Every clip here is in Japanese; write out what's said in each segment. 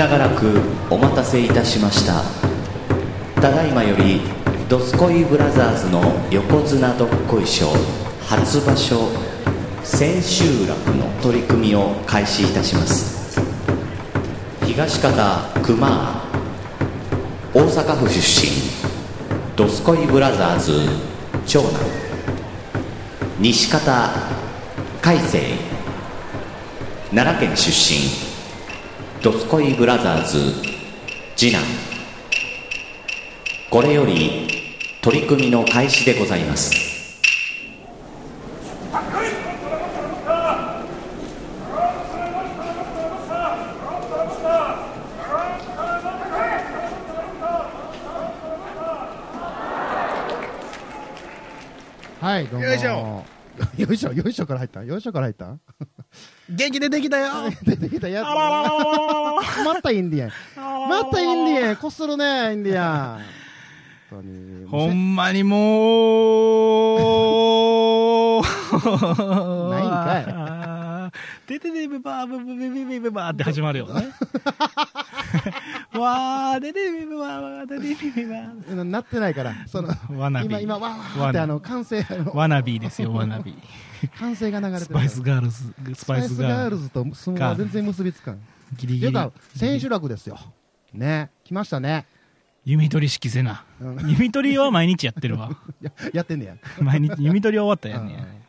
長らくお待たせいたしました。ただいまよりどすこいブラザーズの横綱どっこい賞初場所千秋楽の取り組みを開始いたします。東方熊大阪府出身どすこいブラザーズ長男。西方海星奈良県出身。どすこいブラザーズ次男これより取り組みの開始でございますはい、どうも。よいしょ。よいしょ、よいしょから入ったよいしょから入った元気出てきたよ出てきたやつ。またインディアン。またインディアン。こするね、インディアン。ほんまにもう、ないんかい。てててべばーべべべべべべばーって始まるよね。わー、でてべべばー、でてべべばー。なってないから、その、 Wannabe。今、今、わーってあの、歓声、 Wannabeですよ、 Wannabe。歓声が流れてる。スパイスガールズ、スパイスガールズ。と相撲は全然結びつかん。ギリギリ。千秋楽ですよ。ね、来ましたね。弓取り式せな。弓取りは毎日やってるわ。ややってんねや。毎日、弓取りは終わったやんね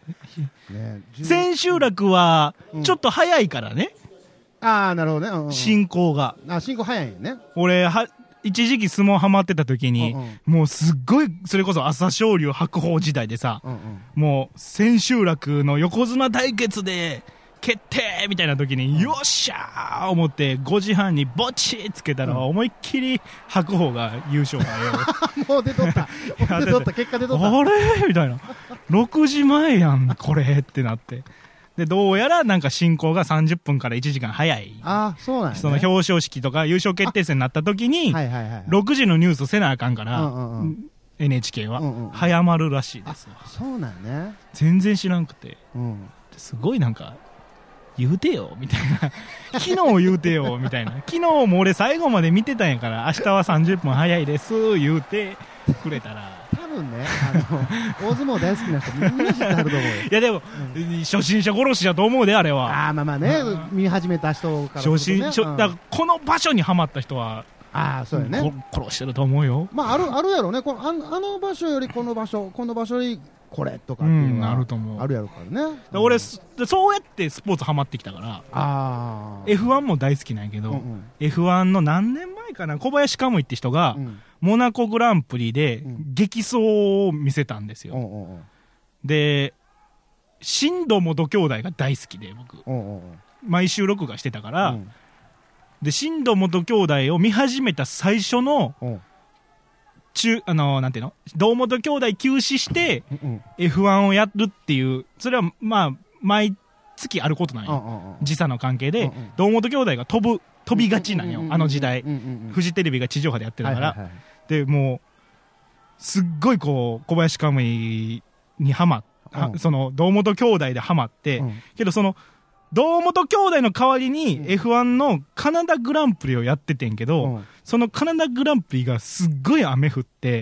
ね千秋楽は、ちょっと早いからね。ああ、なるほどね。進行が。あ、進行早いよね。俺、は、一時期相撲ハマってた時に、もうすっごい、それこそ朝青龍白鵬時代でさ、もう千秋楽の横綱対決で、決定みたいな時に、よっしゃー思って5時半にぼちつけたら、思いっきり白鵬が優勝だよ。もう出とった。出とった、結果出とった。あれ？みたいな。6時前やん、これってなって。で、どうやらなんか進行が30分から1時間早い。ああ、そうなん、ね、その表彰式とか優勝決定戦になった時に、はいはいはい、6時のニュースせなあかんから、うんうんうん、NHK は、うんうん、早まるらしいですそうなんね。全然知らんくて。うん、すごいなんか、言うてよ、みたいな。昨日言うてよ、みたいな。昨日も俺最後まで見てたんやから、明日は30分早いです、言うてくれたら。多分ね、あの、大相撲大好きな人みんな知ってはると思うよ。いやでも、うん、初心者殺しだと思うで、あれは。ああ、まあまあね、うん、見始めた人から、ね、初心、うん、だこの場所にはまった人は、ああ、そうやね。殺してると思うよ。まあ、ある、あるやろね。このああの場所よりこの場所、この場所よりこれとかっていうのが、あると思う。あるやろからね。俺、そうやってスポーツハマってきたから、あ F1 も大好きなんやけど、うんうん、F1 の何年前かな、小林カムイって人が、うん、モナコグランプリで激走を見せたんですよ。うんうんう。ん、で、新藤元兄弟が大好きで、僕。うんうんう。ん、毎週録画してたから、うん、で、新藤元兄弟を見始めた最初の、中、あのー、なんていうの？堂本兄弟休止して、F1 をやるっていう、それは、まあ、毎月あることなんよ。時差の関係で、堂本兄弟が飛ぶ、飛びがちなんよ、あの時代。フジテレビが地上波でやってたから。で、もう、すっごいこう、小林カムイにハマっ、その、堂本兄弟でハマって、けどその、堂本兄弟の代わりに F1 のカナダグランプリをやっててんけど、うん、そのカナダグランプリがすっごい雨降って、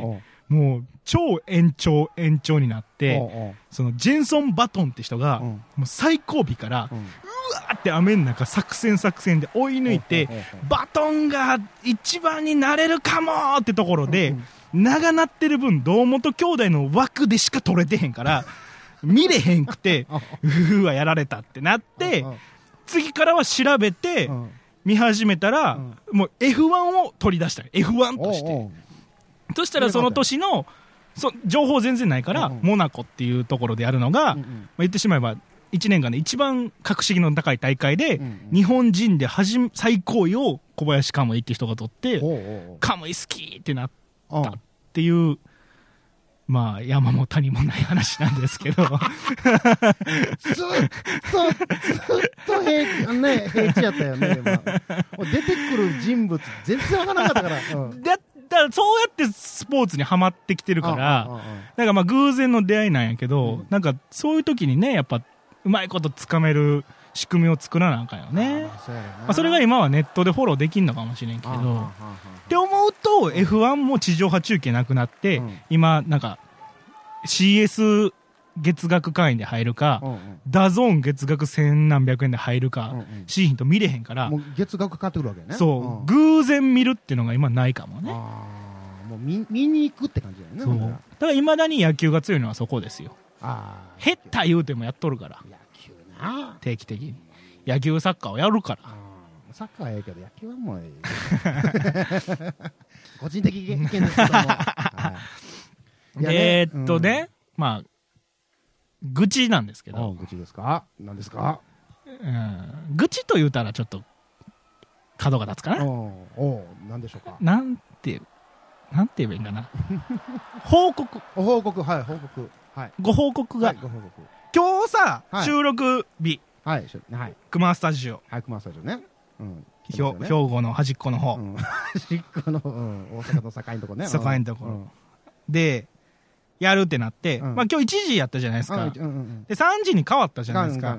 うん、もう超延長延長になって、そのジェンソン・バトンって人が、もう最後尾から、うわーって雨の中作戦作戦で追い抜いて、バトンが一番になれるかもってところで、長なってる分堂本兄弟の枠でしか取れてへんから、見れへんくて、うわ、やられたってなって、次からは調べて、見始めたら、もう F1 を取り出した。F1 として。そしたらその年の、そ情報全然ないから、モナコっていうところでやるのが、まあ、言ってしまえば、1年間で一番格式の高い大会で、日本人で初最高位を小林カムイって人が取って、カムイ好きってなったっていうまあ、山も谷もない話なんですけど。ずっと、ずっと平ね、平地やったよね、出てくる人物、全然わからなかったから。うん、だだそうやってスポーツにはまってきてるから、なんかまあ偶然の出会いなんやけど、うん、なんかそういう時にね、やっぱ、うまいことつかめる仕組みを作らなあかんよね。まあ、それが今はネットでフォローできんのかもしれんけど。って思うと、F1 も地上波中継なくなって、今、なんか、CS 月額会員で入るか、うんうん、 DAZN 月額千何百円で入るか、うんうん、シーンと見れへんから、月額かってくるわけね。そう、うん、偶然見るっていうのが今ないかもね。もう見見に行くって感じだよね。そう。だからいまだに野球が強いのはそこですよ。ああ。減った言うてもやっとるから。野球な。定期的に。野球サッカーをやるから。サッカーはええけど野球はもう 個人的意見ですけども。はい、えー、っとね、うん、まあ、愚痴なんですけど。愚痴ですか？何ですか？うん。愚痴と言うたらちょっと、角が立つかなおお何でしょうか？なんて、なんて言えばいいんかな。報告。報告、はい、報告。はい。ご報告が。はい、ご報告。今日さ、はい、収録日。はい。はい。熊スタジオ。はい、熊スタジオね。うん。兵庫の端っこの方。端っこの、うん、大阪の境のとこね。境のところ。で、やるってなって、まあ今日1時やったじゃないですか。で、3時に変わったじゃないですか。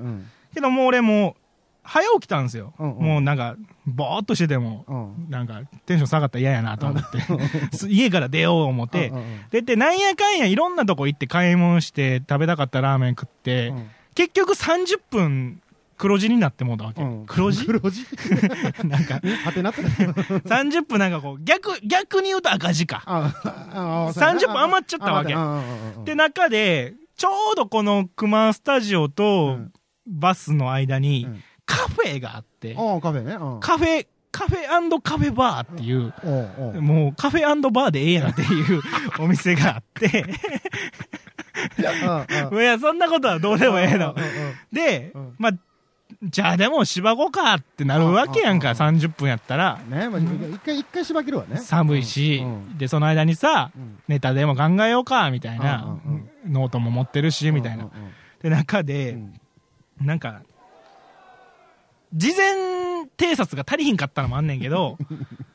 けどもう俺も早起きたんですよ。もうなんか、ぼーっとしてても、なんかテンション下がったら嫌やなと思って、家から出よう思って、出てなんやかんやいろんなとこ行って買い物して食べたかったラーメン食って、結局30分黒字になってもうたわけ。うん、黒字？黒字？なんか、はてな って30分なんかこう、逆、逆に言うと赤字か。30分余っちゃったわけ。で、中で、ちょうどこの熊スタジオとバスの間に、カフェがあって、カフェね。カフェ、カフェカフェバーっていう、もうカフェバーでええやんっていう お店があって。いや、そんなことはどうでもええの。で、まあ、じゃあでもしばこかってなるわけやんか、30分やったら。ねまあ、一回、一回しばけるわね。寒いし、で、その間にさ、ネタでも考えようか、みたいな、ノートも持ってるし、みたいな。で、中で、なんか、事前偵察が足りひんかったのもあんねんけど、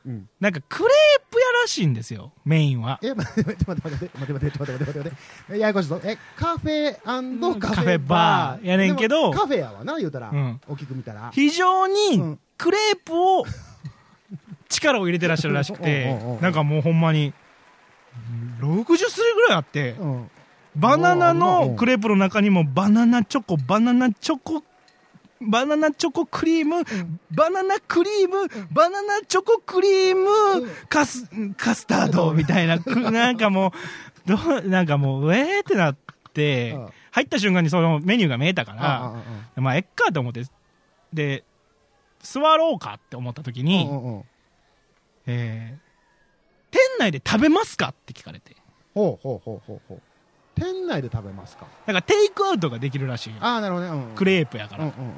うん、なんかクレープ屋らしいんですよ、メインは。え、待って待って待って待って待って待って待って待って待って。ややこしいぞ。え、カフェカフェバーやねんけど、カフェやわな、言うたら。うん、大きく見たら。非常にクレープを力を入れてらっしゃるらしくて、なんかもうほんまに、60種類ぐらいあって、バナナのクレープの中にもバナナチョコ、バナナチョコバナナチョコクリーム、バナナクリーム、バナナチョコクリーム、カス、カスタードみたいな、なんかもう、どう、なんかもう、えーってなって、入った瞬間にそのメニューが見えたから、まあ、えっかと思って、で、座ろうかって思った時に、えー、店内で食べますかって聞かれて。ほうほうほうほうほう。店内で食べますか？だからテイクアウトができるらしいああなるほどね、うん、クレープやから、うんうんうん、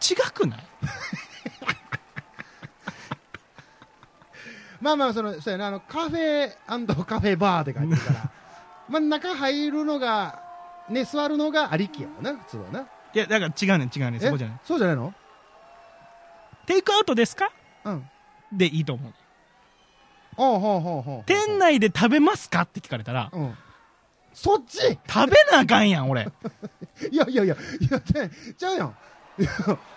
違くない？まあまあそのそうやねあのカフェカフェバーって書いてるから。まあ中入るのがね座るのがありきやな普通はな。いやだから違うね違うねそこじゃない。そうじゃないの？テイクアウトですか？うん。でいいと思う店内で食べますか？って聞かれたら、うん、そっち食べなあかんやん、俺。いやいやいや、いや、ちゃうやん。いや、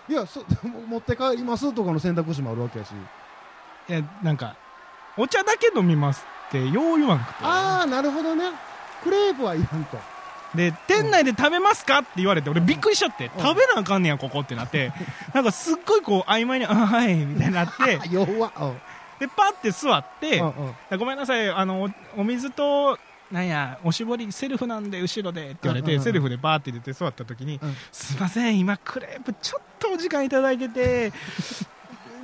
いやそ 持って帰りますとかの選択肢もあるわけやし。いや、なんか、お茶だけ飲みますってよう言わんくて。ああ、なるほどね。クレープはいらんと。で、店内で食べますかって言われて、俺びっくりしちゃって、食べなあかんねや、ここってなって、なんかすっごいこう、曖昧に、あ、はい、みたいになって、弱でパッて座って、うんうん、ごめんなさいあのお水となんやおしぼりセルフなんで後ろでって言われて、うんうんうん、セルフでバーって出て座った時に、うん、すいません今クレープちょっとお時間いただいてて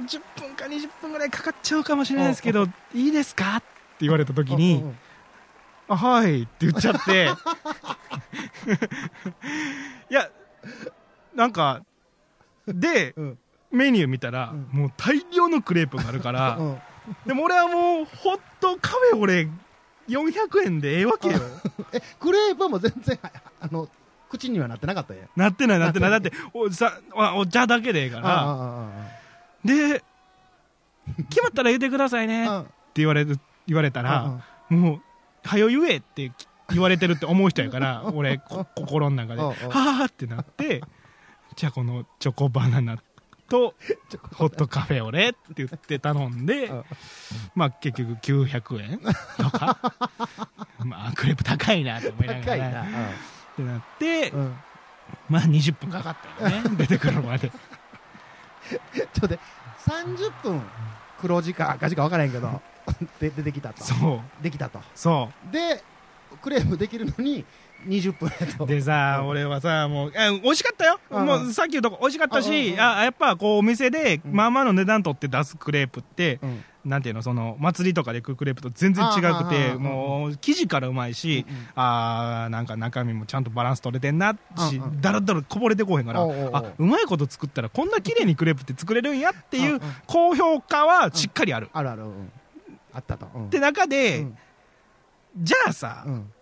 10分か20分ぐらいかかっちゃうかもしれないですけどいいですか？って言われた時に、うんうん、あはいって言っちゃって。いやなんかで、うんメニュー見たら、うん、もう大量のクレープがあるから、うん、でも俺はもうホットカフェ俺400円でええわけよ。えクレープはもう全然あの口にはなってなかったや。なってないなってない。だっておさお茶だけでええから。で決まったら言ってくださいね。って言われる言われたらもうはよ言えって言われてるって思う人やから俺心の中ではあってなってじゃあこのチョコバナナと ホットカフェオレって言って頼んで、まあ結局900円。とか。まあ クレープ高いなと思いながら。ってなって、まあ20分かかったよね。出てくるまで。ちょっとで30分黒字か赤字か分からへんけどで出てきたと。そう。できたと。そでクレープできるのに20分やと。うでさ、うん俺はさもうえ美味しかったよ、うん。もうさっき言うとこ美味しかったしあやっぱこうお店でうん。まあまあの値段取って出すクレープって、うん。なんていうのその祭りとかで食うクレープと全然違くあてもう生地からうまいし、あーなんか中身もちゃんとバランス取れてんなし、だらだらこぼれてこうへんからあうまいこと作ったらこんな綺麗にクレープって作れるんやっていう高評価はしっかりある、あるある、うん。あったと、うん。って中で、うん。じゃあさ、うん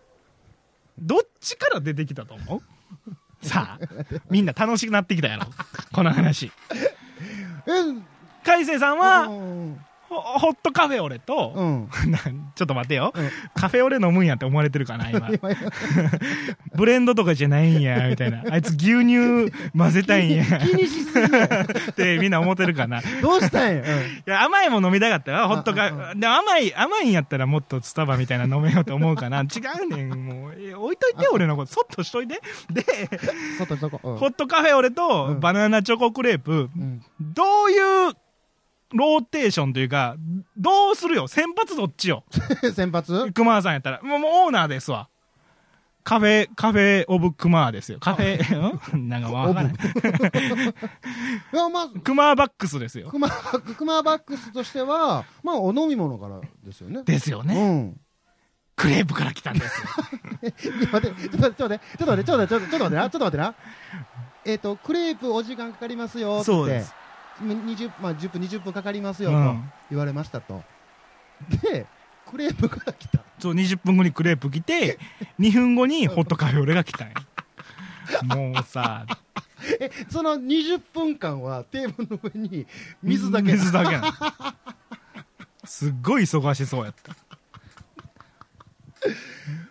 どっちから出てきたと思う？さあみんな楽しくなってきたやろ。この話。え海星さんは、うんホホットカフェオレと、う ん。ちょっと待てよ、うん。カフェオレ飲むんやって思われてるかな今。今。ブレンドとかじゃないんやみたいな。あいつ牛乳混ぜたいんや。気にしすぎや。ってみんな思ってるかな。いどうしたんや、や甘いもん飲みたかったよホットカうんで甘い甘いんやったらもっとスタバみたいな飲めようと思うかな。違うねんもう。え置いといて俺のこと。そっとしといて。でホットカフェオレとうん。バナナチョコクレープ、うん。どういうローテーションというかどうするよ？先発どっちよ？先発？熊さんやったら。もうもうオーナーですわ。カフェカフェオブクマーですよ。カフェうん？なんかわからないいやまあクマーバックスですよ。クマクマバックスとしてはまあお飲み物からですよね。ですよね、うん。クレープから来たんですよ。待ってちょっと待ってちょっと待ってちょっと待ってちょっと待ってな。ちょっと待ってな。えっ、とクレープお時間かかりますよって。そうです20まあ10分20分かかりますよとうん。言われましたと、でクレープから来た。そう20分後にクレープ来て2分後にホットカフェオレが来たんや。もうさ。えその20分間はテーブルの上に水だけ。水だけすっごい忙しそうやった。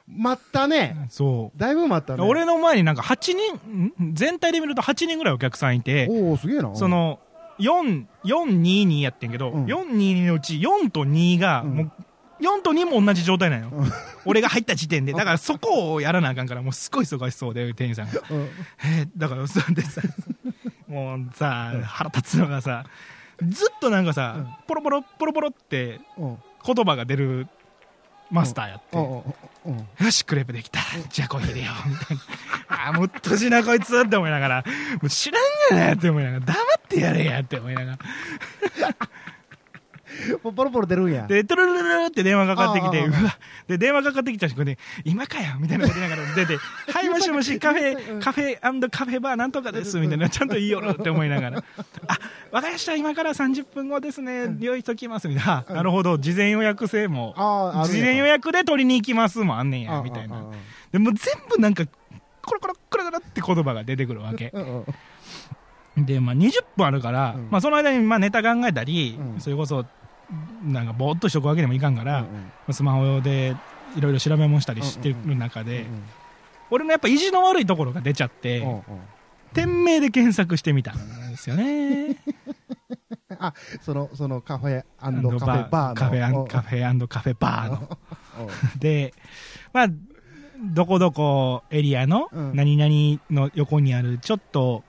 待ったね。そう。だいぶ待ったね。俺の前になんか8人ん？全体で見ると8人ぐらいお客さんいて。おおすげえな。その4 422やってんけど、うん。422のうち4と2がうん。もう4と2も同じ状態なのよ、うん。俺が入った時点でだからそこをやらなあかんからもうすごい忙しそうで店員さんが。うん。えーだからそれでさ もうさ腹立つのがさずっとなんかさ、うん。ポロポロポロポロってうん。言葉が出るマスターやって、よし、クレープできた。じゃあコーヒー入れよう。みたいな。あーもうっとしなこいつって思いながら、もう知らんがなって思いながら、黙ってやれやって思いながら。ポポロポロ出るんやで、トゥルルルルルって電話かかってきて、うわ。で、電話かかってきた人で、今かよみたいなこと言いながら出て、はい、もしもし、カフェ、カフェカフェバーなんとかです。みたいな、ちゃんと言いよるって思いながら。あ、わかりました。今から30分後ですね。用意しときます。みたいな。あなるほど。事前予約制も。事前予約で取りに行きますもんあんねんや。みたいな。でも全部なんか、コロコロコロコロって言葉が出てくるわけ。うんうんで、まあ20分あるから、うん。まあその間にまあネタ考えたり、うん。それこそ、なんかぼーっとしとくわけにもいかんから、うんまあスマホでいろいろ調べ物したりしてる中で、うん俺のやっぱ意地の悪いところが出ちゃって、うんうん。店名で検索してみたんですよね。あそのそのカフェカフェバーの。カフェカフェカフェバーの。うん。で、まあ、どこどこエリアのうん。何々の横にあるちょっと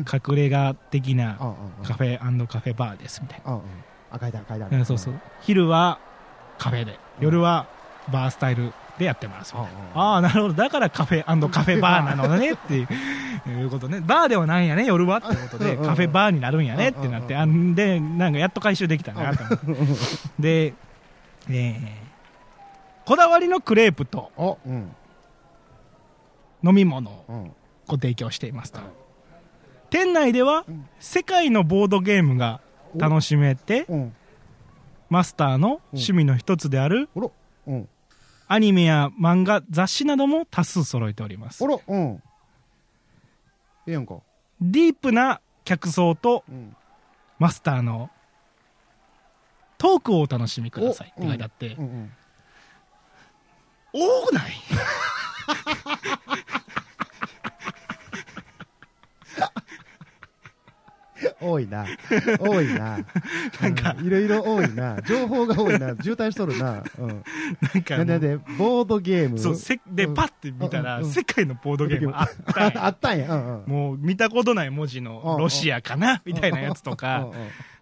隠れ家的なカフェカフェバーですみたいうんうんあ書いてある書いてあな。るそうそう。昼はカフェで、夜はバースタイルでやってます。ああ、なるほど。だからカフェカフェバーなのねっていうことね。バーではないんやね、夜はってことで、カフェバーになるんやねってなって、あんで、なんかやっと回収できたなと思って。で、えーこだわりのクレープと飲み物をうんご提供していますと。店内ではうん。世界のボードゲームが楽しめて、うん。マスターの趣味の一つであるアニメや漫画、雑誌なども多数揃えております。お。ろ。うん。ええやんか。ディープな客層とうん。マスターのトークをお楽しみくださいって書いてあって。う、んうん。多くない？多いな。多いな。なんか、いろいろ多いな。情報が多いな。渋滞しとるな。うん。なんか、なんで、ボードゲーム？そう、せで、パッて見たら、世界のボードゲームあったんや。あったんや。もう、見たことない文字のロシアかなみたいなやつとか。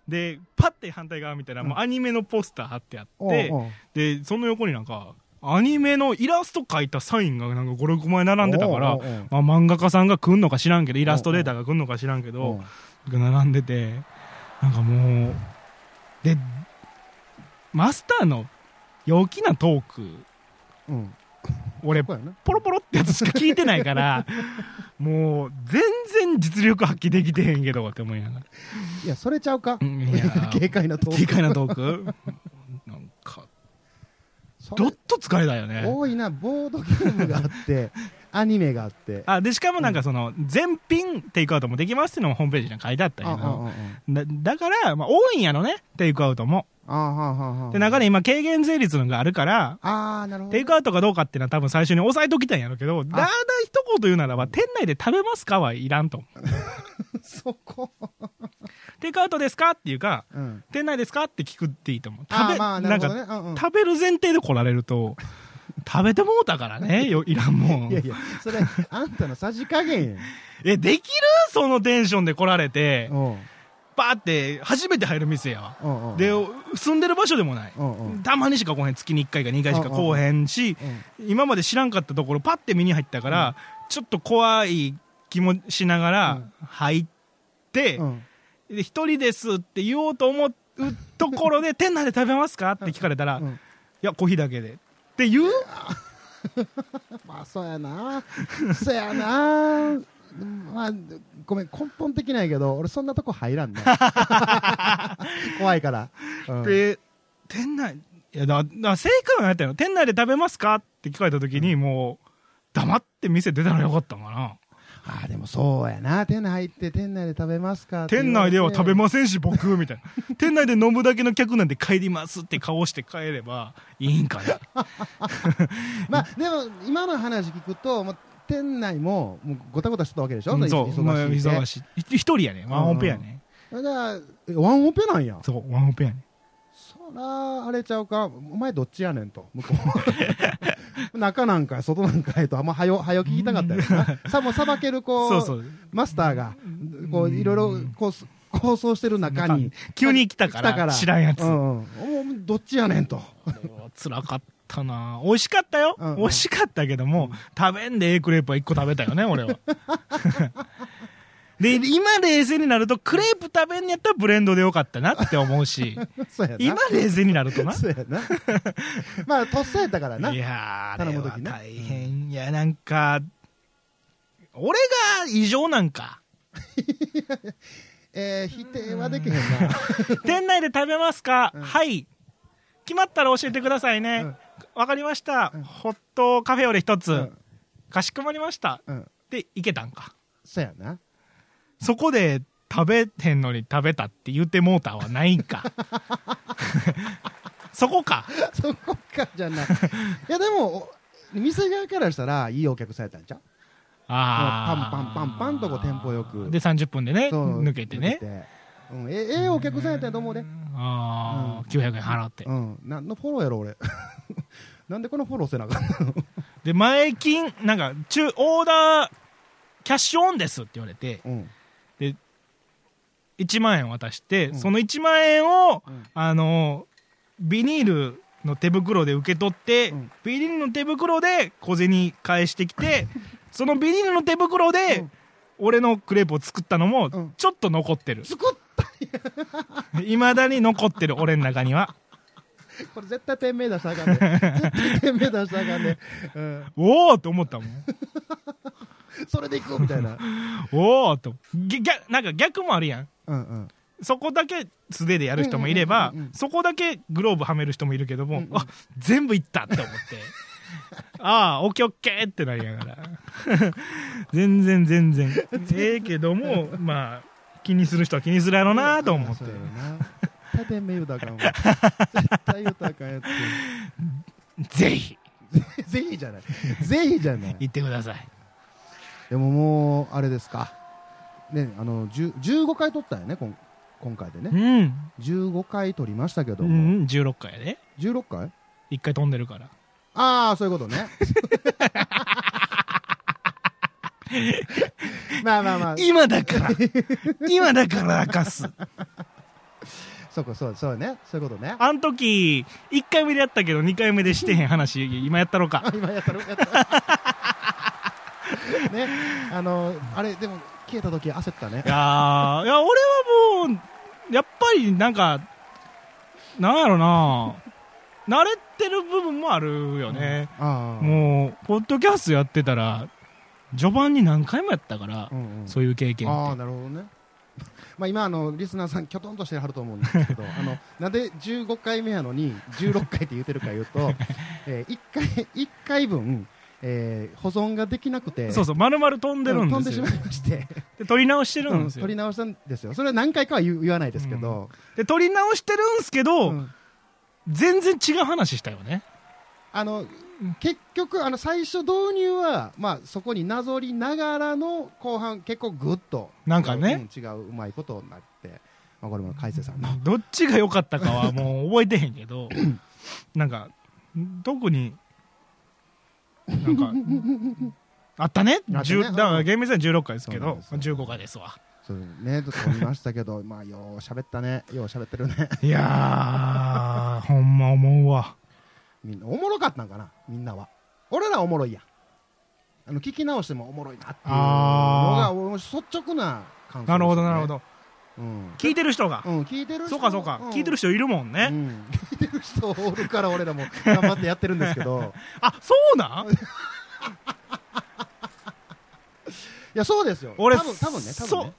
で、パッて反対側見たら、もうアニメのポスター貼ってあって、で、その横になんか、アニメのイラスト描いたサインがなんか5、6枚並んでたから、まあ、漫画家さんが来んのか知らんけど、イラストレーターが来んのか知らんけど、並んでて、なんかもう、で、マスターの陽気なトーク、うん、俺、ポロポロってやつしか聞いてないから、もう、全然実力発揮できてへんけどって思いながら。いや、それちゃうか？軽快なトーク。軽快なトーク なんか、どっと疲れたよね。多いな、ボードゲームがあって、アニメがあって。あ、で、しかもなんかその、全品テイクアウトもできますっていうのもホームページに書いてあったんやだだから、まあ、多いんやろね、テイクアウトも。で、中で今、軽減税率のがあるから、あなるほどテイクアウトかどうかっていうのは多分最初に押さえときたんやろうけど、だーだ一言言うならば、店内で食べますかはいらんと。そこ。テイクアウトですかっていうか、うん、店内ですかって聞くっていいと思う。食べ、まあね、なんか、うんうん、食べる前提で来られると、食べてもうたからね、よいらんもん。いやいや、それ、あんたのさじ加減 え、できる？そのテンションで来られて、バーって初めて入る店やわ。で、住んでる場所でもない。たまにしか来へん。月に1回か2回しか来へんし、今まで知らんかったところ、パッて見に入ったから、ちょっと怖い気もしながら入って、で、一人ですって言おうと思うところで、店内で食べますか？って聞かれたら、いや、コーヒーだけで。って言う？まあ、そうやな。そうやな。まあ、ごめん、根本的なんやけど、俺そんなとこ入らんね。怖いから。うん、で、店内、いや、だ、だ正解は何やったの店内で食べますか？って聞かれた時に、もう、黙って店出たらよかったんかな。ああ、でもそうやな。店内入って店内で食べますか店内では食べませんし、僕、みたいな。店内で飲むだけの客なんで帰りますって顔して帰ればいいんかな。まあ、でも、今の話聞くと、もう店内ももうごたごたしたわけでしょ、うん、そう、忙しい。忙しい。一人やね。ワンオペやね。うん、じゃあ、ワンオペなんや。そう、ワンオペやね。そら、あれちゃうか、お前どっちやねんと、向こう。中なんか外なんかへと、あんまはよ、はよ聞きたかったよな。さもさばける、こう、そうそうマスターが、こう、いろいろ、こう、構想してる中に。急に来たから、知らんやつ。うん、どっちやねんと。辛かったな美味しかったよ、うんうん、美味しかったけども、食べんでええクレープは1個食べたよね、俺は。で、今冷静になると、クレープ食べんやったらブレンドでよかったなって思うし、今冷静になるとな。そうやな。まあ、とっさやったからな。いやー、頼む時ね。大変。いや、なんか、俺が異常なんか。えー、否定はできへんな。店内で食べますか、うん、はい。決まったら教えてくださいね。わ、うん、かりました、うん、ホットカフェオレ一つ、かしこまりました。で、いけたんか。そうやな。そこで食べへんのに食べたって言ってモーターはないんか。そこか。そこかじゃない。いやでも、店側からしたらいいお客さんやったんちゃう？あパンパンパンパンとこテンポよく。で、30分でね、抜けてね。うん、ええお客さんやったと思うで。ああ、うん、900円払って。うん。何のフォローやろ、俺。なんでこのフォローせなあかんの？で、前金、なんか、中、オーダー、キャッシュオンですって言われて、うん、で、1万円渡して、うん、その1万円を、うん、あの、ビニールの手袋で受け取って、うん、ビニールの手袋で小銭返してきて、そのビニールの手袋で、俺のクレープを作ったのも、ちょっと残ってる。作ったいま だに残ってる、俺の中には。これ絶対店名出したらあかんね。絶対店名出したらあかんね。うん、おおって思ったもん。それで行くみたいな。おおと。逆、なんか逆もあるやん。うんうん。そこだけ素手でやる人もいれば、そこだけグローブはめる人もいるけども、うんうん、あ全部いったって思って。ああ、オッケーオッケーってなりながら。全然全然。ええけども、まあ、気にする人は気にするやろうなと思って。絶対言うたらあかんわ。絶対言うたらあかんやつ。ぜひ。ぜひじゃない。ぜひじゃない。言ってください。でももう、あれですか。ね、あの15回撮ったよね今今回でね、うん、15回撮りましたけども、うん、16回やで。16回 ?1 回飛んでるから。ああそういうことね。まあまあまあ。今だから。今だから明かす。そうかそうそうね。そういうことね。あん時1回目でやったけど2回目でしてへん話今やったろか。今やったろかね。あのあれでも消えた時焦ったね。いやいや俺はもうやっぱりなんかなんやろな。慣れてる部分もあるよね、うん、もうポッドキャストやってたら序盤に何回もやったから、うんうん、そういう経験ああなるほどね。まあ今あのリスナーさんきょとんとしてはると思うんですけど あのなんで15回目やのに16回って言ってるか言うと、えー、1回1回分えー、保存ができなくてそうそう丸々飛んでるんですよ、飛んでしまいまして。で撮り直してるんですよ、うん、撮り直したんですよ。それは何回かは言わないですけど、うん、で撮り直してるんですけど、うん、全然違う話したよね。あの結局あの最初導入は、まあ、そこになぞりながらの後半結構ぐっとなんかね、違ううまいことになって、まあ、これも海瀬さんの。どっちが良かったかはもう覚えてへんけど なんか特になんか、あったね？だから厳密には16回ですけど、15回ですわ。そうね、と見ましたけど、まあ、よう喋ったね。よう喋ってるね。いやー、ほんま思うわ。みんな、おもろかったんかな、みんなは。俺らおもろいやん。あの、聞き直してもおもろいなっていうのが、率直な感想、ね、なるほど、なるほど。うん、聞いてる人が、うん、聞いてるそうかそうか、うん、聞いてる人いるもんね、うん、聞いてる人おるから俺らも頑張ってやってるんですけど。あそうなん？いやそうですよ。俺多分多分ね多分ね、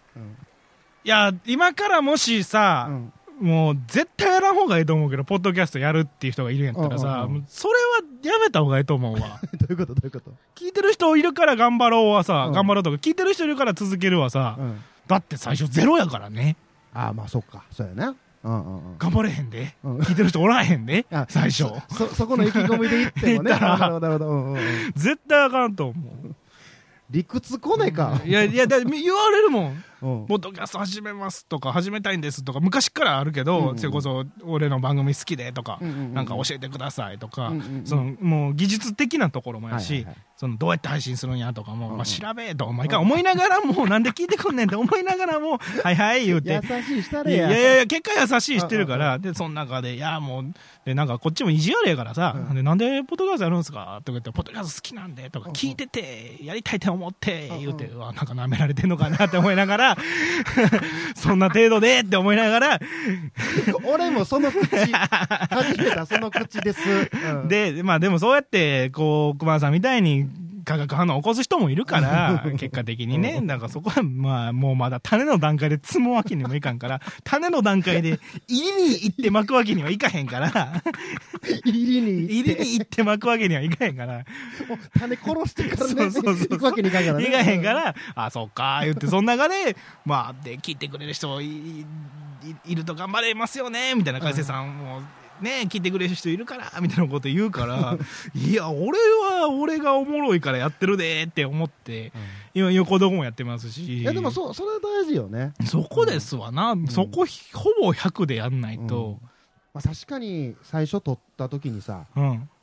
いや今からもしさ、もう絶対やらん方がいいと思うけどポッドキャストやるっていう人がいるんやったらさ、それはやめた方がいいと思うわ。どういうこと？どういうこと？聞いてる人いるから頑張ろうはさ、頑張ろうとか聞いてる人いるから続けるはさ、だって最初ゼロやからね。ああまあそっか。そうやねうんうんうん、頑張れへんで、うん、聞いてる人おらへんで 最初。そそこの意気込みで言ってもね。なるほどなるほど、うんうん、絶対あかんと思う。理屈こねか、いやいやだ言われるもん。ポッドキャスト始めますとか始めたいんですとか昔からあるけど、うんうん、それこそ俺の番組好きでとか、うんうんうん、なんか教えてくださいとか、うんうんうん、そのもう技術的なところもやし、はいはいはい、そのどうやって配信するんやとかも、まあ、調べと毎回思いながらも、なんで聞いてくんねんって思いながらもはいはい言うて。優しいしたれやいやいや結果優しいしてるからでその中でいやもうでなんかこっちも意地悪やからさ、うん、でなんでポッドキャストやるんですかとか言ってポッドキャスト好きなんでとか聞いててやりたいと思って言うて、うん、なんか舐められてんのかなって思いながら そんな程度でって思いながら俺もその口、初めたその口です。うん、で、まあでもそうやって、こう、熊さんみたいに、化学反応を起こす人もいるから、結果的にね。だからそこは、まあ、もうまだ種の段階で積むわけにもいかんから、種の段階で入りに行って巻くわけにはいかへんから、入りに入りに行って巻くわけにはいかへんから、種殺してからね、そうそうそう行くわけにいかんからね。いかへんから、あ、そっか、言って、その中で、まあ、で、聞いてくれる人いいると頑張れますよね、みたいな解説さんも、ね聞いてくれる人いるからみたいなこと言うから いや俺は俺がおもろいからやってるでって思って、うん、今横どこもやってますし。いやでもそそれ大事よね。そこですわな、うん、そこほぼ100でやんないと、うん、まあ、確かに最初撮った時にさ、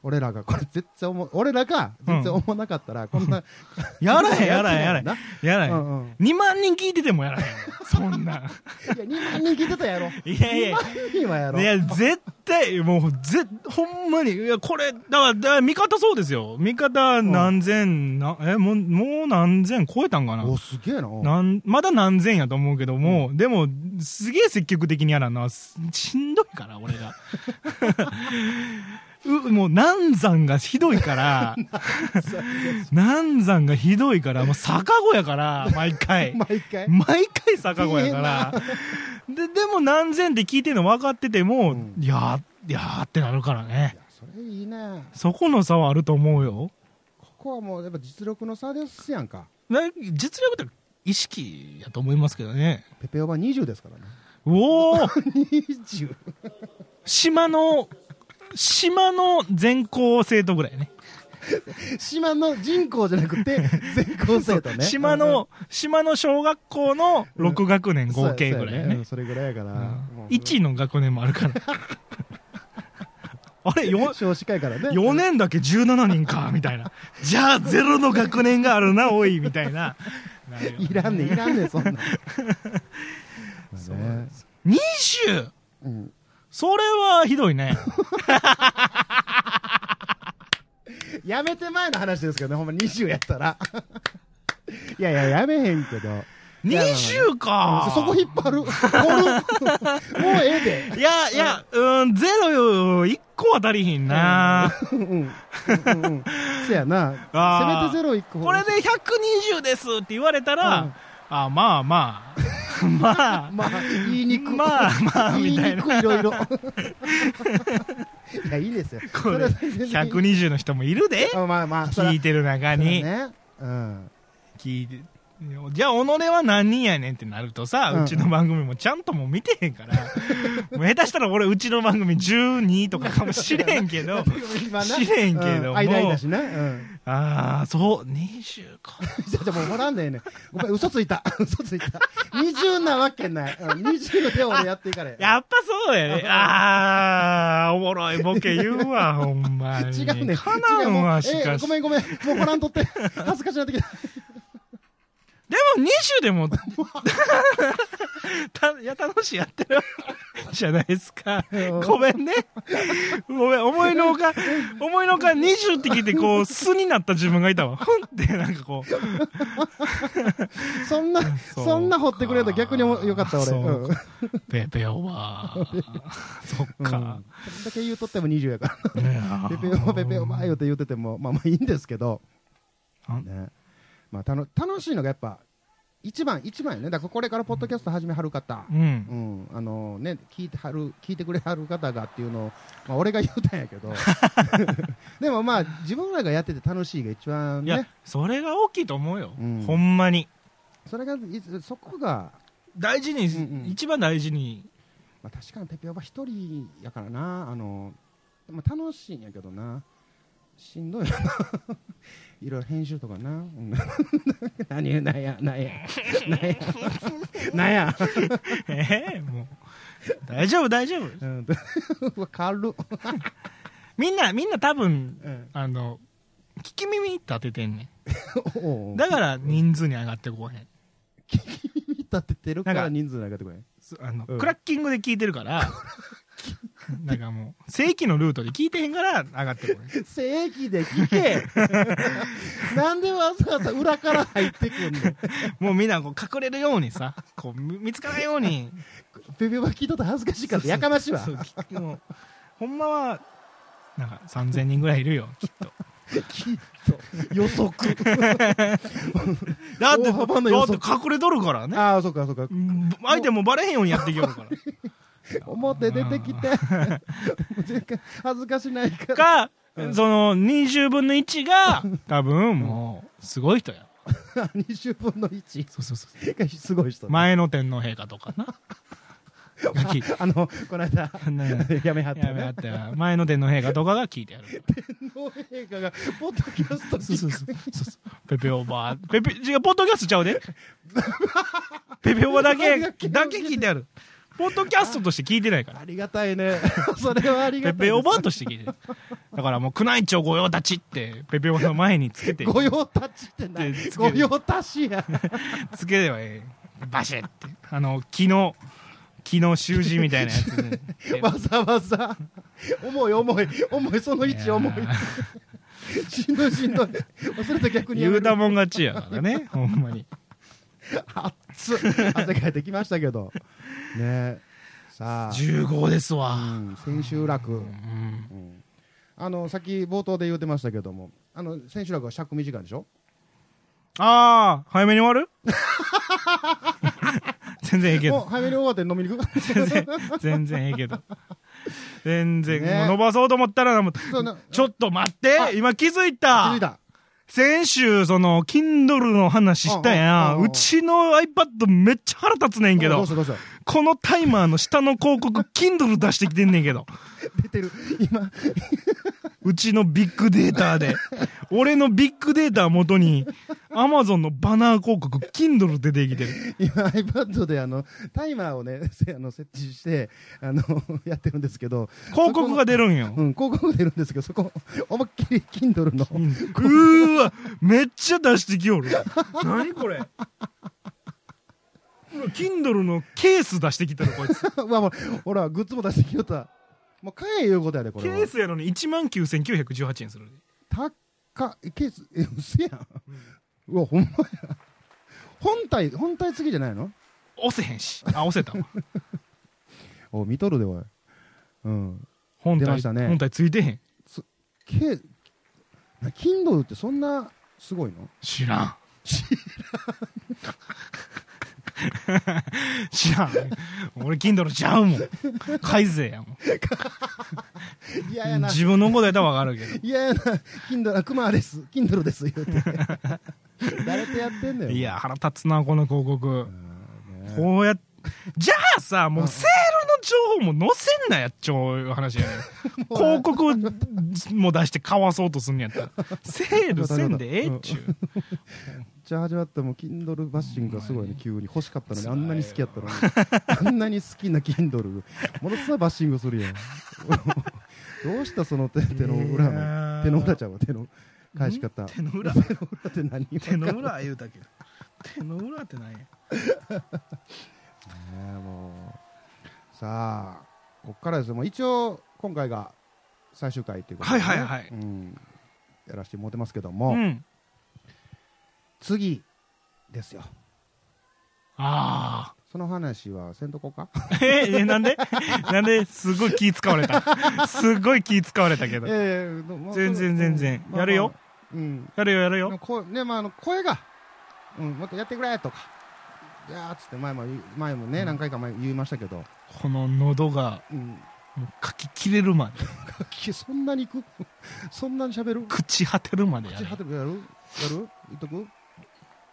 俺らがこれ絶対思俺らが全然思わなかったら、こんな やらへんやらへんやらへん。やらへん、うんうん、2万人聞いててもやらへん。そんな。いや2万人聞いてたやろ。いやいや。2万人はやろ。いや絶対もうぜほんまに。いやこれだからだから味方そうですよ。味方何千、なえもうもう何千超えたんかな。おすげえな。なんまだ何千やと思うけども、うん、でもすげえ積極的にやらなしんどいから俺が うもう難産がひどいから。難産がひどいからもう逆子やから毎回。毎回？毎回逆子やから。ででも何千って聞いてるの分かってても、うん、いやいやってなるからね。それいいねそこの差はあると思うよ。ここはもうやっぱ実力の差ですやんか。実力って意識やと思いますけどね。ペペオバ20ですからね。おお20 島の島の全校生徒ぐらいね。島の人口じゃなくて、全校生徒ね。島の、島の小学校の6学年合計ぐらいね。それぐらいやから。1の学年もあるから。あれよ少子会からね。4年だけ17人か、みたいな。じゃあ、ゼロの学年があるな、おい、みたいな。いらんねいらんねそんな。そうね、20! うん、それはひどいね。やめて前の話ですけどね、ほんま20やったら。いやいや、やめへんけど。20かそこ引っ張る。もうええで。いや、いや、うん、ゼロ1個は足りひんな。うん。うん。そやな。せめてゼロ1個。これで120ですって言われたら、あまあまあ。まあ、まあ、言いにくい。まあまあ、みたいな。言いろいろ。いや、いいですよ。これ、120の人もいるで。まあまあ、聞いてる中に。ね。うん。聞いて、じゃあ、己は何人やねんってなるとさ、うちの番組もちゃんとも見てへんから、もう下手したら俺、うちの番組12とかかもしれんけど、しれんけども、間だしね。ああ、そう、20か。じゃあもうもらんだよね。ごめん、嘘ついた。嘘ついた。20なわけない。20で俺やっていかれ。やっぱそうやね。ああ、おもろいボケ言うわ、ほんまに。違うね。かなんわ、しかし。ごめんごめん。もうご覧とって。恥ずかしなってきた。でも20でも た、いや、楽しいやってる じゃないですか。ごめんね。ごめん、思いのほか、思いのほか20って聞いて、こう、素になった自分がいたわ。ふんって、なんかこう。そんな、そんな掘ってくれると逆によかった、俺。うん、ペペオバー。そっか。うん、だけ言うとっても20やから。ペペオバ、ペペオバーよって言ってても、まあまあいいんですけど。ね。まあ、たの楽しいのがやっぱ一番一番よね。だからこれからポッドキャスト始めはる方、うん、うん、あのね聞いてはる聞いてくれはる方がっていうのを、まあ、俺が言うたんやけど。でもまあ自分らがやってて楽しいが一番ね。それが大きいと思うよ、うん、ほんまに。それがそこが大事に、うんうん、一番大事に、まあ、確かにペペオバ一人やからな。あの、まあ、楽しいんやけどなしんどいな いろいろ編集とかな。何なんや、なんや、なんや、なんや。えー、もう。大丈夫、大丈夫。うん、軽みんな、みんな多分、うん、あの、聞き耳立ててんねん。だから人数に上がってこへん。聞き耳立ててるから人数に上がってこへん。あの、うん、クラッキングで聞いてるから、なんかもう、正規のルートで聞いてへんから上がってこい。正規で聞け。なんでわざわざ裏から入ってくんの？もうみんなこう隠れるようにさ、こう見つからないように。ペペバ聞いとった恥ずかしいからやかましいわ。ほんまは、なんか3000人ぐらいいるよ、きっと。きっと。予測。だってだって隠れとるからね。ああそっかそっか。相手もバレへんようにやっていきよるから 表出てきて 恥ずかしないから。か、その20分の1が 多分もうすごい人や。20分の 1? そうそうそう。すごい人。前の天皇陛下とかな。あの、この間、やめはった、やめはった。前の天皇陛下とかが聞いてやる。天皇陛下が、ポッドキャストそうそうそう。ペペオーバー。ペペ、違う、ポッドキャストちゃうで。ペペオーバーだけ、だけ聞いてやる。ポッドキャストとして聞いてないから。ありがたいね。それはありがたい。ペペオバとして聞いてる。だからもう、宮内庁御用達って、ペペオの前につけて。御用達って何？御用達や。つければええ。バシッって。あの、木の、木の習字みたいなやつで。わざわざ。重い重い。重い、その位置重い。しんどいしんどい。忘れた逆に。言うたもん勝ちやからね、ほんまに。熱っ。汗かいてきましたけど。ね。さあ。15ですわ、うん、千秋楽、うん。うん、あのさっき冒頭で言ってましたけども。あの千秋楽は尺短いでしょ？ああ早めに終わる？全然ええけど。早めに終わって飲みに行く？全然全然ええけど。全然、ね、伸ばそうと思ったらちょっと待って。今気づいた。気づいた先週、その、Kindle の話したやん。うちの iPad めっちゃ腹立つねんけど。このタイマーの下の広告、Kindle 出してきてんねんけど。出てる。今、うちのビッグデータで。俺のビッグデータをもとに、アマゾンのバナー広告、Kindle 出てきてる。今 iPad であの、タイマーをね、あの設置して、あの、やってるんですけど。広告が出るんよ。うん、広告出るんですけど、そこ、思いっきり Kindle の。うーわ、めっちゃ出してきよる。何これ。Kindle のケース出してきたの、こいつ。まあまあ、ほら、グッズも出してきよった。もう買えいうことやで、これケースやのに1万9918円する。高っ、ケース、え、うせやん。うわ、ほんまや。本体、本体付きじゃないの？押せへんし。あ、押せたわ。お、見とるで、おい。うん。本体、ね、本体ついてへん。ケ、キンドルってそんなすごいの？知らん。知らん。知らん。俺、キンドルちゃうもん。改正やもん。いややな。自分のことやったらわかるけど。いややな。キンドル、クマです。キンドルです。言うて。誰とやってんのよ。いや、腹立つな、この広告。こうやって、じゃあさ、もうセールの情報も載せんなやっちょう話やね 広告も出して買わそうとすんやったら。セールせんでええっちゅう。ちゃ始まったもう Kindle バッシングがすごいね、急に欲しかったのに、あんなに好きやったのに、あんなに好きな Kindle、ものすごいバッシングするやん。どうしたその手手の裏の、手の裏ちゃうわ、手の返し方。手の裏手の裏って何？手の裏言うたけど。手の裏って何や？ねもう、さあ、ここからですもう一応、今回が最終回っていうことで、ね、はいはいはい。うん、やらせてもらってますけども、うん。次ですよ。ああその話はせんとこか？えー、なんで？なんで？すごい気使われた。すごい気使われたけど、えー、全然全然、やるよ、うん、やるよやるよ。こねまあ、あの声が、うん、もっとやってくれとかいやーっつって前も前もね、うん、何回か前言いましたけどこの喉が、うん、もう書ききれるまでそんなにいく そんなに喋る？朽ち果てるまでやる朽ち果てる？やる？やる？言っとく？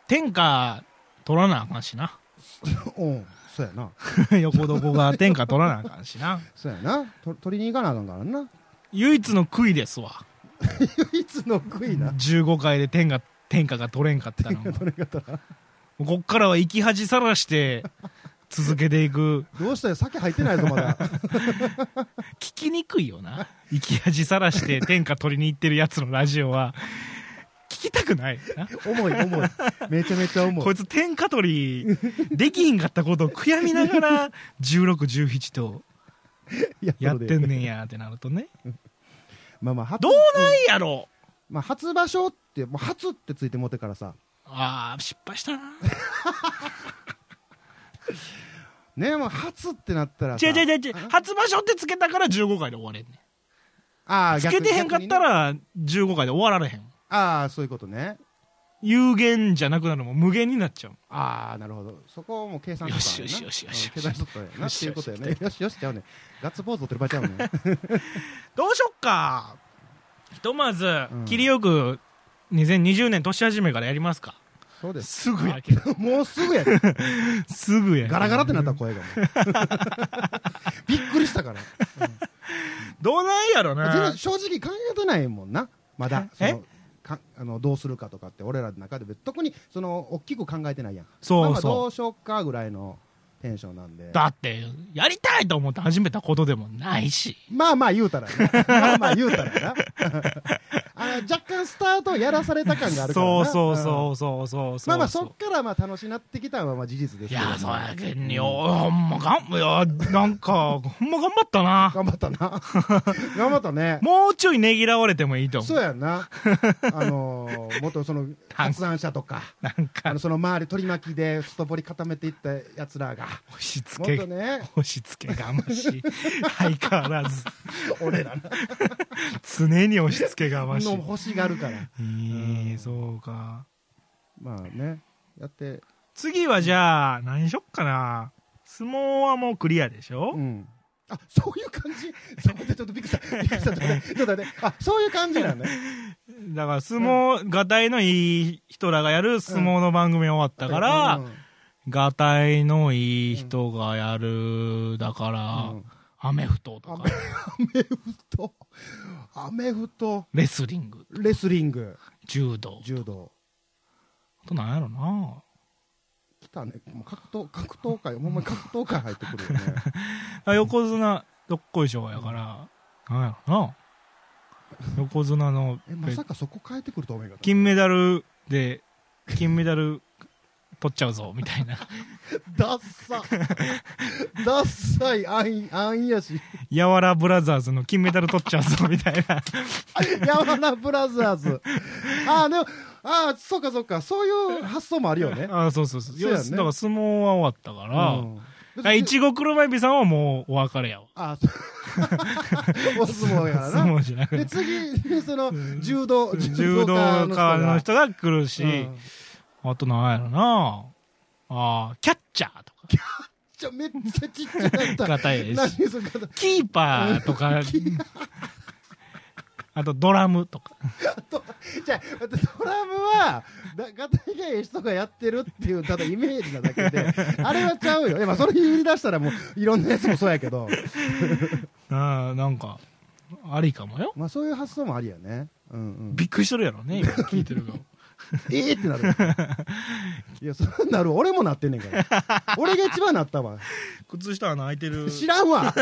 天下取らなあかんしな。うん、そうやな。横床が天下取らなあかんしな。そうやな。と取りに行かなあかんからな。唯一の悔いですわ。唯一の悔いな。15回で天下、天下が取れんかったの。天下取れんかったこっからは生き恥さらして、続けていく。どうしたよ酒入ってないぞ、まだ。聞きにくいよな。生き恥さらして天下取りに行ってるやつのラジオは、聞きたくない重い重い。めちゃめちゃ重い。こいつ天下取り、できひんかったことを悔やみながら、16、17と、やってんねんやってなるとね。まあまあ、どうなんやろまあ、初場所って、もう初ってついてもってからさ。ああ、失敗したな。ねもう初ってなったら違う違う違う。初場所ってつけたから15回で終われんねん。ああ、つけてへんかったら15回で終わられへん。ああそういうことね。有限じゃなくなるも無限になっちゃう。ああなるほど。そこをもう計算よしよしよしよし。計算しとったやなっていうことやね。よしよし。ちゃうねガッツポーズ取ってる場合ちゃうね どうしよっか。ひとまず、切りよく2020年年始めからやりますかそうです。すぐや。けど。もうすぐや すぐや。ガラガラってなった声が びっくりしたから、どうなんやろな。正直考えてないもんな。まだ。そのかあのどうするかとかって俺らの中で特にその大きく考えてないやん。そうそう、まあ、どうしよっかぐらいのテンションなんで。だってやりたいと思って始めたことでもないし。まあまあ言うたらまあまあ言うたらな若干スタートやらされた感があるからそうそうそうそうそうまあまあそっからまあ楽しなってきたのはまあ事実ですいやそうやけんよほんまがんいやなんか ほんま頑張ったな。頑張ったな。頑張ったね。もうちょいねぎらわれてもいいと思う。そうやな。あのー、もっとその 発案者とかなんか。あのその周り取り巻きで外堀固めていったやつらが。押し付け、ね、押し付けがましい。相変わらず。俺らな。常に押し付けがましい。の欲しがるから。ええー、そうか。まあねやって。次はじゃあ何しよっかな。相撲はもうクリアでしょ、うん、あそういう感じ？ちょっとびっくりした。びっくりした。ちょっとねあそういう感じなんね だから相撲、がたいのいい人らがやる相撲の番組終わったから、うん。うん。がたいのいい人がやる、だから、アメフトとか。アメフト。アメフト。レスリング。レスリング。柔道。柔道。あとなんやろな来たね。もう格闘、格闘界、ほんまに格闘界入ってくるよね。横綱どっこいしょやから、なんやろな横綱の。え、まさかそこ変えてくると思うか金メダルで、金メダル取っちゃうぞ、みたいな。ダッサダッサい、あん、あんやし。やわらブラザーズの金メダル取っちゃうぞ、みたいな。やわらブラザーズ。ああ、でも、ああ、そうかそうか、そういう発想もあるよね。ああ、そうそうそう。そうね、だから相撲は終わったから、うんいちご車エビさんはもうお別れやわ。ああ、そう。お相撲やな。相撲じゃなくて。で、次、その、柔道、柔道家の人が来るし、うんあとなんやろなああ、キャッチャーとか。キャッチャーめっちゃちっちゃかった。硬いし。キーパーとか。あとドラムとか。じゃあ、ドラムは、ガタイがいい人がやってるっていう、ただイメージなだけで、あれはちゃうよ。いや、まあ、それ言い出したらもう、いろんなやつもそうやけど。ああ、なんか、ありかもよ。まあ、そういう発想もありやね。うんうん。びっくりしてるやろね、今聞いてる側。ええってなる。いや、そうなる。俺もなってんねんから。俺が一番なったわ。靴下穴開いてる。知らんわ。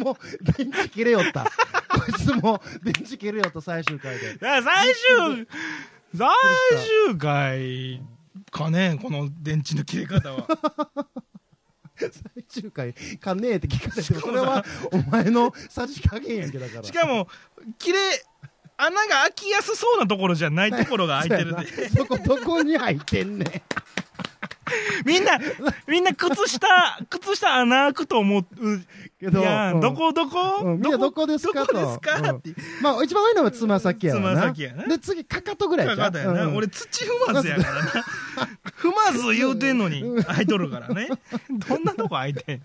もう、電池切れよった。こいつも、電池切れよった、最終回で。最終、最終回かね、この電池の切れ方は。最終回かねえって聞かせても、それはお前のさじ加減やんけだから。しかも、切れ、穴が開きやすそうなところじゃないところが開いてるで。そこどこに入ってんねん。みんな、みんな靴下、靴下穴開くと思うけど、いや、どこどこ、みんなどこ？ですか？と。どこですか、って。まあ、一番多いのはつま先やな。つま先やな。で、次、かかとぐらいかかとやな。俺、土踏まずやからな。踏まず言うてんのに、開いとるからね。どんなとこ開いてん？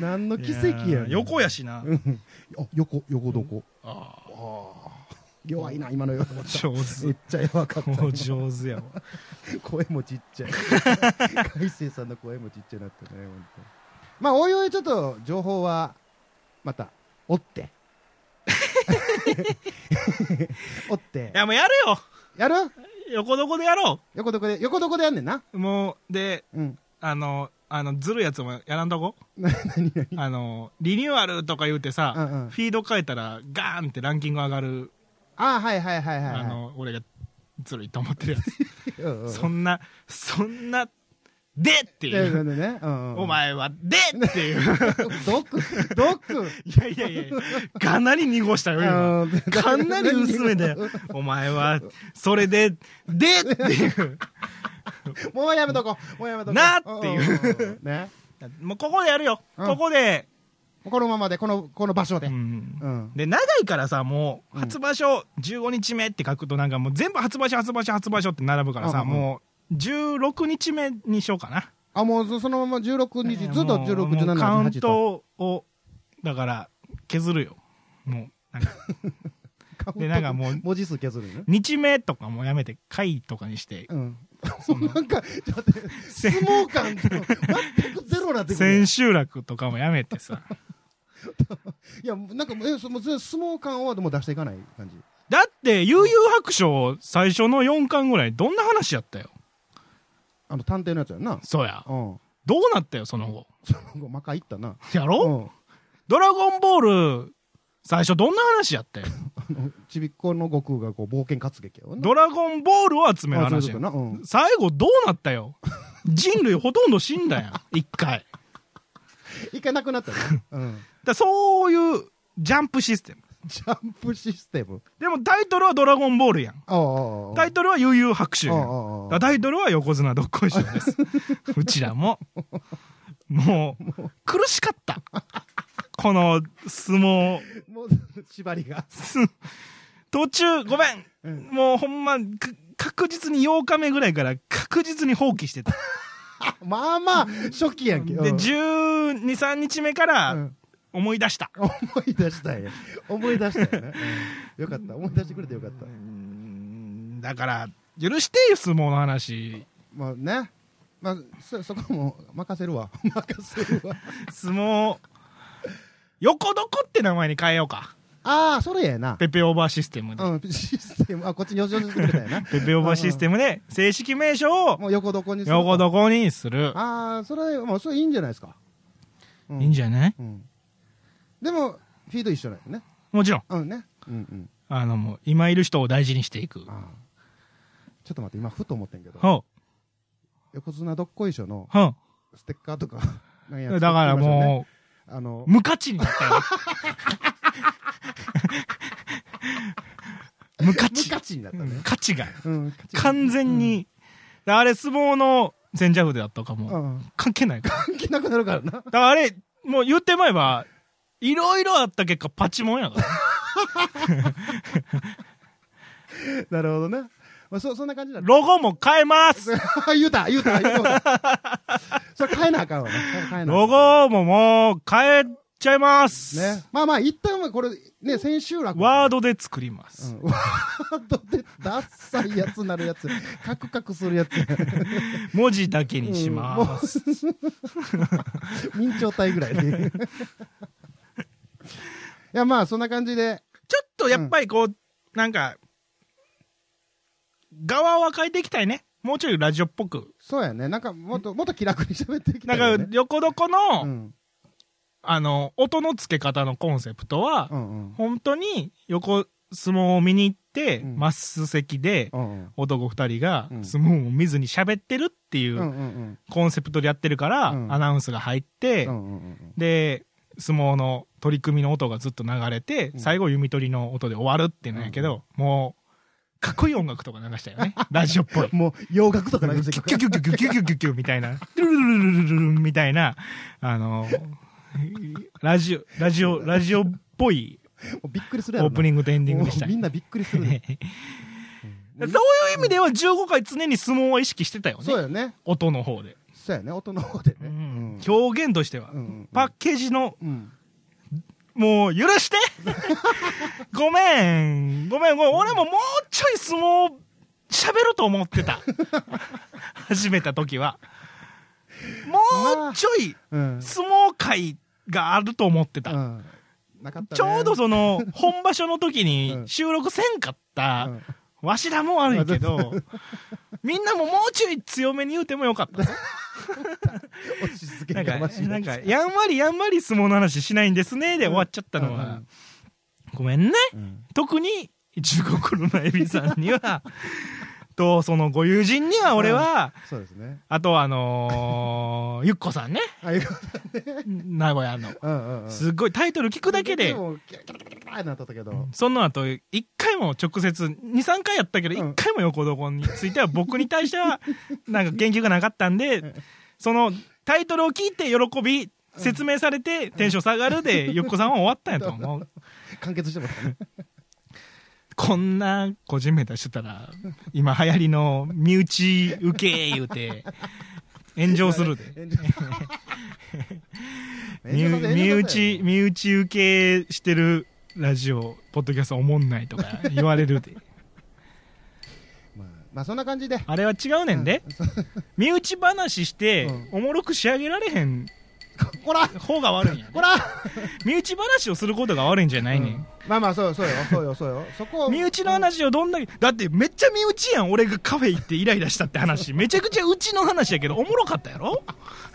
何の奇跡や横やしな。あ、横、横どこ？ああ。弱いな、今のよ。上手。めっちゃ弱かった。もう上手やわ。声もちっちゃい。海星さんの声もちっちゃいなってね、本当。まあ、おいおいちょっと情報は、また、追って。追って。いや、もうやるよやる？横どこでやろう横どこで、横どこでやんねんな。もう、で、うん、あの、あの、ずるいやつもやらんとこ 何何？あの、リニューアルとか言うてさ、うんうん、フィード変えたら、ガーンってランキング上がるあはいはいはいはい、はい、あの俺がずるいと思ってるやつ。うん、そんなそんなでっていう、ね。うんうん、お前はでっていう。毒毒。いやいやいやかなり濁したよ今。かなり薄めだよお前はそれででっていう。もうやめとこもうやめとこなっていう。ね。もうここでやるよ、ここでこのままで、この、この場所で。うん。で、長いからさ、もう、初場所15日目って書くとなんかもう全部初場所、初場所、初場所って並ぶからさ、もう、16日目にしようかな。あ、もうそのまま16日、ずっと16、17、18カウントを、だから、削るよ。もう、なんか。で、なんかもう、文字数削るね。日目とかもやめて、回とかにして。うん。なんか、ちょっと相撲感全くゼロなってくる。千秋楽とかもやめてさ。いや、なんか、え、その相撲感はでも出していかない感じ。だって、悠々白書、最初の4巻ぐらい、どんな話やったよ。あの、探偵のやつやな。そうや。うん。どうなったよ、その後。その後、魔界行ったな。やろ、うん、ドラゴンボール、最初どんな話やったよ。ちびっこの悟空がこう冒険活劇やドラゴンボールを集める話や、うん、最後どうなったよ。人類ほとんど死んだやん。一回。一回なくなったね。うん。だそういうジャンプシステム。ジャンプシステム？でもタイトルはドラゴンボールやん。タイトルは悠々白書やん。タイトルは横綱どっこいしょです。うちらも。もう、苦しかった。この相撲。もう、縛りが。途中、ごめん。うん、もうほんま、確実に8日目ぐらいから確実に放棄してた。まあまあ、初期やんけ。で、12、3日目から、思い出した。思い出したんや。思い出したよね。よかった。思い出してくれてよかった。だから、許してよ、相撲の話。まあね。まあ、そ、そこも任せるわ。任せるわ。相撲、横どこって名前に変えようか。ああ、それやな。ペペオーバーシステムで。うん、システム、あ、こっちによしよししてくれたやな。ペペオーバーシステムで、正式名称を、もう横どこにする。横どこにする。ああ、それ、もうそれいいんじゃないですか。うん、いいんじゃない、うん、でも、フィード一緒だよね。もちろん。うんね。うんうん。あの、もう、今いる人を大事にしていく。ちょっと待って、今、ふと思ってんけど。横綱どっこいしょの、ステッカーとか、だからもう、あの、無価値になったよ。無価値。無価値になったね。価値が。うん、完全に、うん、あれ、相撲の全ジャフであったかも、うん、関係ないから。関係なくなるからな。だからあれ、もう言ってまえば、いろいろあった結果、パチモンやから。なるほどね。まあ、そそんな感じだ、ロゴも変えます 言うた、言うた、言うた。それ変えなあかんわね。ロゴももう変えちゃいます。ね。まあまあ、一旦これ、ね、千秋楽。ワードで作ります。うん、ワードで、ダッサいやつなるやつ。カクカクするやつ。文字だけにします。うん、明朝体ぐらいで。いや、まあ、そんな感じで。ちょっとやっぱりこう、うん、なんか、側は変えていきたいね。もうちょいラジオっぽく。そうやね。なんか、もっと、もっと気楽に喋っていきたい、ね。なんか、横床の、うん、あの、音の付け方のコンセプトは、うんうん、本当に横相撲を見に行って、マ、う、ス、ん、席で、男二人が相撲を見ずに喋ってるっていうコンセプトでやってるから、アナウンスが入って、で、相撲の取り組みの音がずっと流れて、最後弓取りの音で終わるっていうんやけど、もう、かっこいい音楽とか流したよね。ラジオっぽい。もう洋楽とか流してキュキュキュキュキュキュキュキュみたいな、ルルルルルルルみたいな、あの、ラジオ、ラジオ、ラジオっぽい、びっくりするオープニングとエンディングでした。みんなびっくりする。そういう意味では15回常に相撲は意識してたよね。そうよね。音の方で。そうやね、音の方でね。表現としては。パッケージの、もう許して。ごめん。ごめん、俺ももうちょい相撲喋ると思ってた。始めた時は。もうちょい相撲界があると思ってた。うん。ね、ちょうどその 本場所の時に収録せんかった、わしらも悪いけど、みんなももうちょい強めに言うてもよかった な。んか、なんか、やんわりやんわり相撲の話しないんですね、で終わっちゃったのは、ごめんね。特に、中国のエビさんには、と、そのご友人には俺は、そうですね。あとあのー、ゆっこさんね。名古屋の。うんうんすっごいタイトル聞くだけで。なったけど。その後、一回も直接、二、三回やったけど、一回も横床については僕に対しては、なんか言及がなかったんで、そのタイトルを聞いて喜び、説明されてテンション下がるで、ゆっこさんは終わったんやと思う。完結してましたね。こんな個人名出してたら、今流行りの身内受け言うて、炎上するで。身内、身内受けしてるラジオ、ポッドキャストおもんないとか言われるで。まあ、まあそんな感じで。あれは違うねんで。身内話して、おもろく仕上げられへんこら。方が悪いんや、こら。身内話をすることが悪いんじゃないねん、うん、まあまあそうそうよそうよそうよ。そこ身内の話をどんだけだってめっちゃ身内やん俺がカフェ行ってイライラしたって話。めちゃくちゃうちの話やけどおもろかったやろ？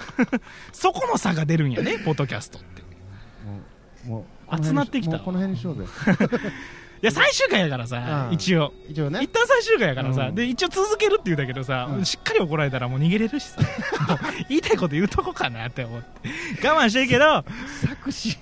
そこの差が出るんやねポッドキャストって。もうもう集まってきた。この辺にしようぜ。い や、最終回やからさ、一応。一応ね。一旦最終回やからさ、で、一応続けるって言うだけどさ、しっかり怒られたらもう逃げれるしさ、言いたいこと言うとこかなって思って。我慢してるけど、作詞。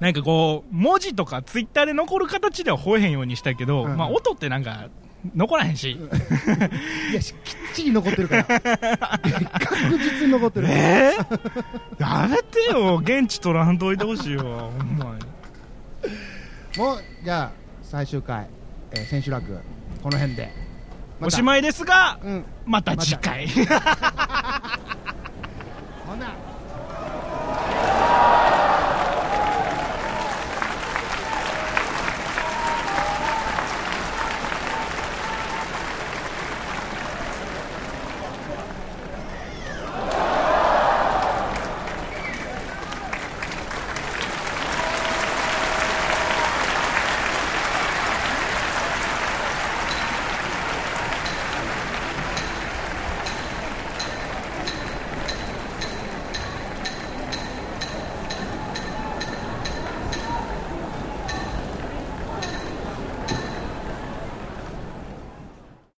なんかこう、文字とかツイッターで残る形では吠えへんようにしたけど、まあ音ってなんか、残らへんし。いや、きっちり残ってるから。確実に残ってる。え？ー、やめてよ、現地取らんといてほしいよ、ほんまに。もう、じゃあ、最終回、えー、千秋楽この辺で、おしまいですが、うん、また次回、ま ほな。